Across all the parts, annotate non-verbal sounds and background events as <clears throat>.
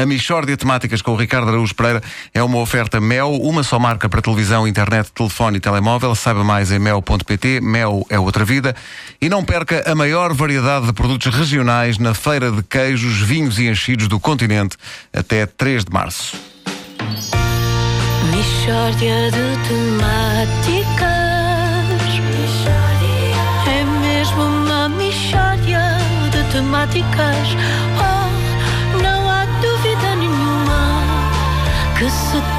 A Michórdia Temáticas com o Ricardo Araújo Pereira é uma oferta Mel, uma só marca para televisão, internet, telefone e telemóvel. Saiba mais em mel.pt. Mel é outra vida. E não perca a maior variedade de produtos regionais na Feira de Queijos, Vinhos e Enchidos do continente até 3 de março. Michórdia de temáticas. É mesmo uma michórdia de temáticas.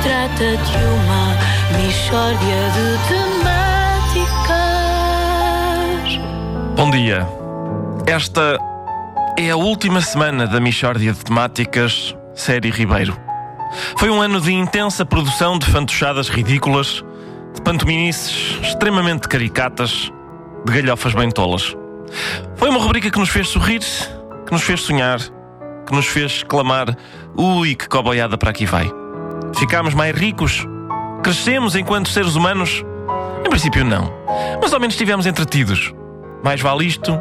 Trata de uma michórdia de temáticas. Bom dia. Esta é a última semana da Michórdia de Temáticas Série Ribeiro. Foi um ano de intensa produção de fantochadas ridículas, de pantominices extremamente caricatas, de galhofas bem tolas. Foi uma rubrica que nos fez sorrir, que nos fez sonhar, que nos fez clamar: ui, que coboiada para aqui vai. Ficámos mais ricos? Crescemos enquanto seres humanos? Em princípio, não. Mas ao menos estivemos entretidos. Mais vale isto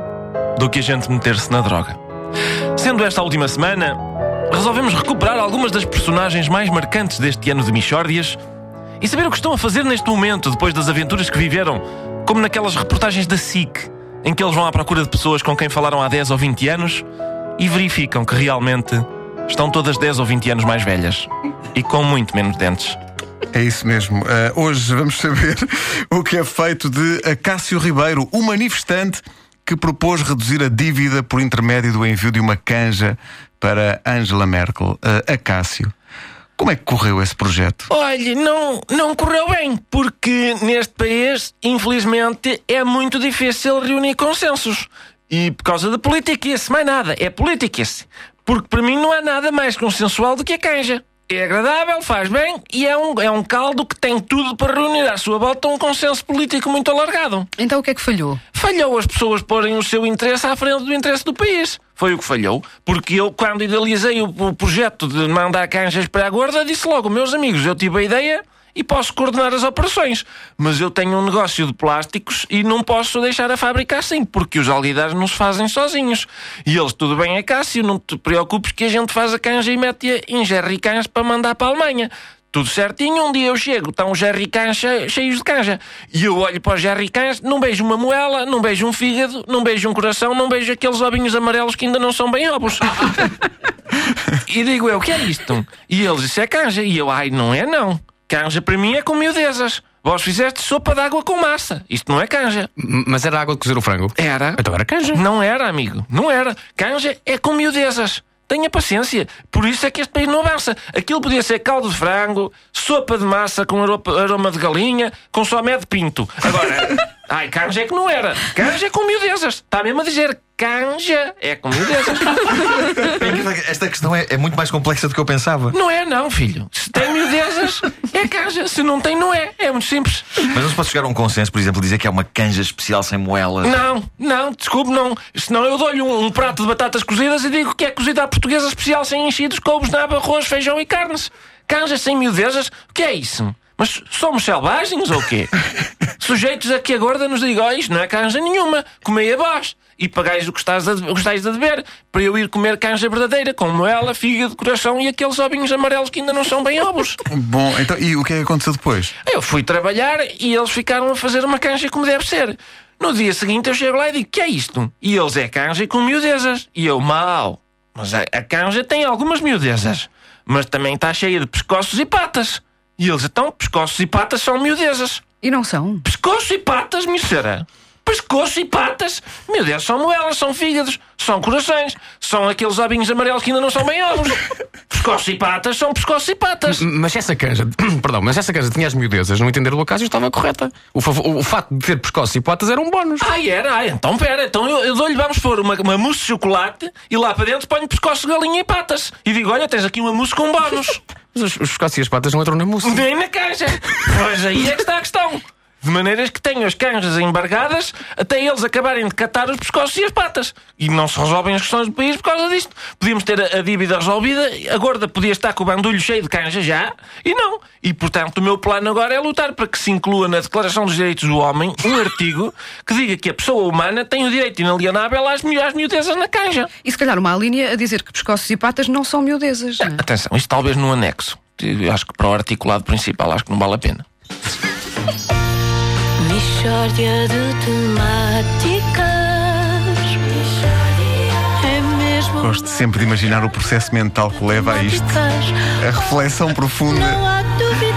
do que a gente meter-se na droga. Sendo esta a última semana, resolvemos recuperar algumas das personagens mais marcantes deste ano de Michórdias e saber o que estão a fazer neste momento, depois das aventuras que viveram, como naquelas reportagens da SIC, em que eles vão à procura de pessoas com quem falaram há 10 ou 20 anos e verificam que realmente estão todas 10 ou 20 anos mais velhas e com muito menos dentes. É isso mesmo. Uh, hoje vamos saber <laughs> o que é feito de Acácio Ribeiro, o manifestante que propôs reduzir a dívida por intermédio do envio de uma canja para Angela Merkel. Uh, Acácio, como é que correu esse projeto? Olha, não, não correu bem, porque neste país, infelizmente, é muito difícil reunir consensos. E por causa da política, mais nada. É política. Porque para mim não há nada mais consensual do que a canja. É agradável, faz bem e é um, é um caldo que tem tudo para reunir à sua volta um consenso político muito alargado. Então o que é que falhou? Falhou as pessoas porem o seu interesse à frente do interesse do país. Foi o que falhou, porque eu, quando idealizei o, o projeto de mandar canjas para a gorda, disse logo, meus amigos, eu tive a ideia e posso coordenar as operações. Mas eu tenho um negócio de plásticos e não posso deixar a fábrica assim, porque os alguidares não se fazem sozinhos. E eles, tudo bem, é Cássio, não te preocupes que a gente faz a canja e mete-a em jerrycans para mandar para a Alemanha. Tudo certinho, um dia eu chego, estão os jerrycans cheios de canja. E eu olho para os jerrycans, não beijo uma moela, não beijo um fígado, não beijo um coração, não beijo aqueles ovinhos amarelos que ainda não são bem ovos. <laughs> e digo eu, o que é isto? E eles, isso é canja. E eu, ai, não é não. Canja para mim é com miudezas. Vós fizeste sopa de água com massa. Isto não é canja. M- Mas era água de cozer o frango? Era. Então era canja. Não era, amigo. Não era. Canja é com miudezas. Tenha paciência. Por isso é que este país não avança. Aquilo podia ser caldo de frango, sopa de massa com aro- aroma de galinha, com somé de pinto. Agora, <laughs> ai, canja é que não era. Canja é com miudezas. Está mesmo a dizer canja é com miudezas. <laughs> Esta questão é, é muito mais complexa do que eu pensava. Não é, não, filho. Se tem miudezas, é canja. Se não tem, não é. É muito simples. Mas não se pode chegar a um consenso, por exemplo, dizer que é uma canja especial sem moelas. Não, não, desculpe, não. Senão eu dou-lhe um, um prato de batatas cozidas e digo que é cozida à portuguesa especial sem enchidos, couves, nabo, arroz, feijão e carnes. Canjas sem miudezas? O que é isso? Mas somos selvagens ou quê? <laughs> Sujeitos a que a gorda nos diga, oh, isto não é canja nenhuma, comei a vós. E pagais o que estás a, o que estás a dever para eu ir comer canja verdadeira, com moela, fígado, coração e aqueles ovinhos amarelos que ainda não são bem ovos. Bom, então, e o que é que aconteceu depois? Eu fui trabalhar e eles ficaram a fazer uma canja como deve ser. No dia seguinte eu chego lá e digo: que é isto? E eles é canja com miudezas. E eu, mal. Mas a, a canja tem algumas miudezas. Mas também está cheia de pescoços e patas. E eles, então, pescoços e patas são miudezas. E não são? Pescoço e patas, minha senhora. Pescoço e patas. Meu Deus, são moelas, são fígados, são corações, são aqueles ovinhos amarelos que ainda não são bem ovos. Pescoço e patas são pescoço e patas. Mas essa canja, <clears throat> perdão, mas essa canja tinha as miudezas, no entender do Acácio estava correta. O, o, o facto de ter pescoços e patas era um bónus. Ah, era? Ah, então pera, então eu, eu dou-lhe, vamos pôr uma, uma mousse de chocolate e lá para dentro ponho pescoço galinha e patas. E digo, olha, tens aqui uma mousse com bónus. <laughs> Mas os, os pescoços e as patas não entram na mousse. Nem na caixa. Pois aí é que está a questão. De maneiras que tenho as canjas embargadas até eles acabarem de catar os pescoços e as patas. E não se resolvem as questões do país por causa disto. Podíamos ter a, a dívida resolvida, a gorda podia estar com o bandulho cheio de canja já, e não. E portanto o meu plano agora é lutar para que se inclua na Declaração dos Direitos do Homem um artigo que diga que a pessoa humana tem o direito inalienável às, às miudezas na canja. E se calhar uma linha a dizer que pescoços e patas não são miudezas. não é? Atenção, isto talvez num anexo. Eu acho que para o articulado principal acho que não vale a pena. Mishória de temáticas. É mesmo. Gosto sempre de imaginar o processo mental que leva a isto. A reflexão profunda. Não há dúvida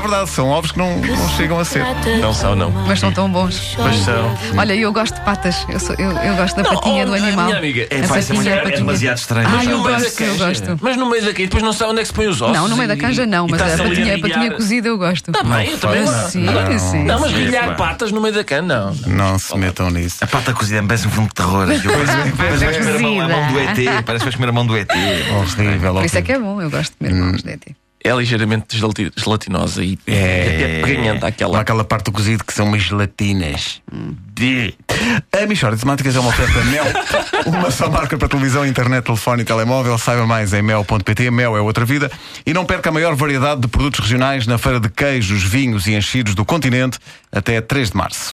é verdade, são ovos que não, não chegam a ser. Não são, não. Mas são tão bons. Pois são. Olha, eu gosto de patas. Eu, sou- eu- eu gosto da patinha oh, do animal. minha amiga, É, a vai ser patinha, a é patinha. demasiado estranho. Ah, Mas eu no meio gosto, da eu canja. gosto. Mas no meio daqui, depois não sabe onde é que se põe os ossos. Não, no meio da canja não, mas a patinha, a patinha cozida eu gosto. Tá bem, eu também gosto. sim, Não. sim. Não, mas Sim, rilhar pá. patas no meio da cana, não. Não se metam nisso. A pata cozida me parece um filme de terror. <laughs> Eu- Parece que vais comer a mão, do ET. Parece que vais comer a mão do ET. Horrível. Por isso é que é bom, eu gosto de comer mãos de ET. É ligeiramente gelati- gelatinosa e É. é peganhenta aquela. aquela parte do cozido que são umas gelatinas. De- A Michórdia de Temáticas é uma oferta Mel, uma só marca para televisão, internet, telefone e telemóvel. Saiba mais em mel.pt. Mel é outra vida. E não perca a maior variedade de produtos regionais na feira de queijos, vinhos e enchidos do continente até 3 de março.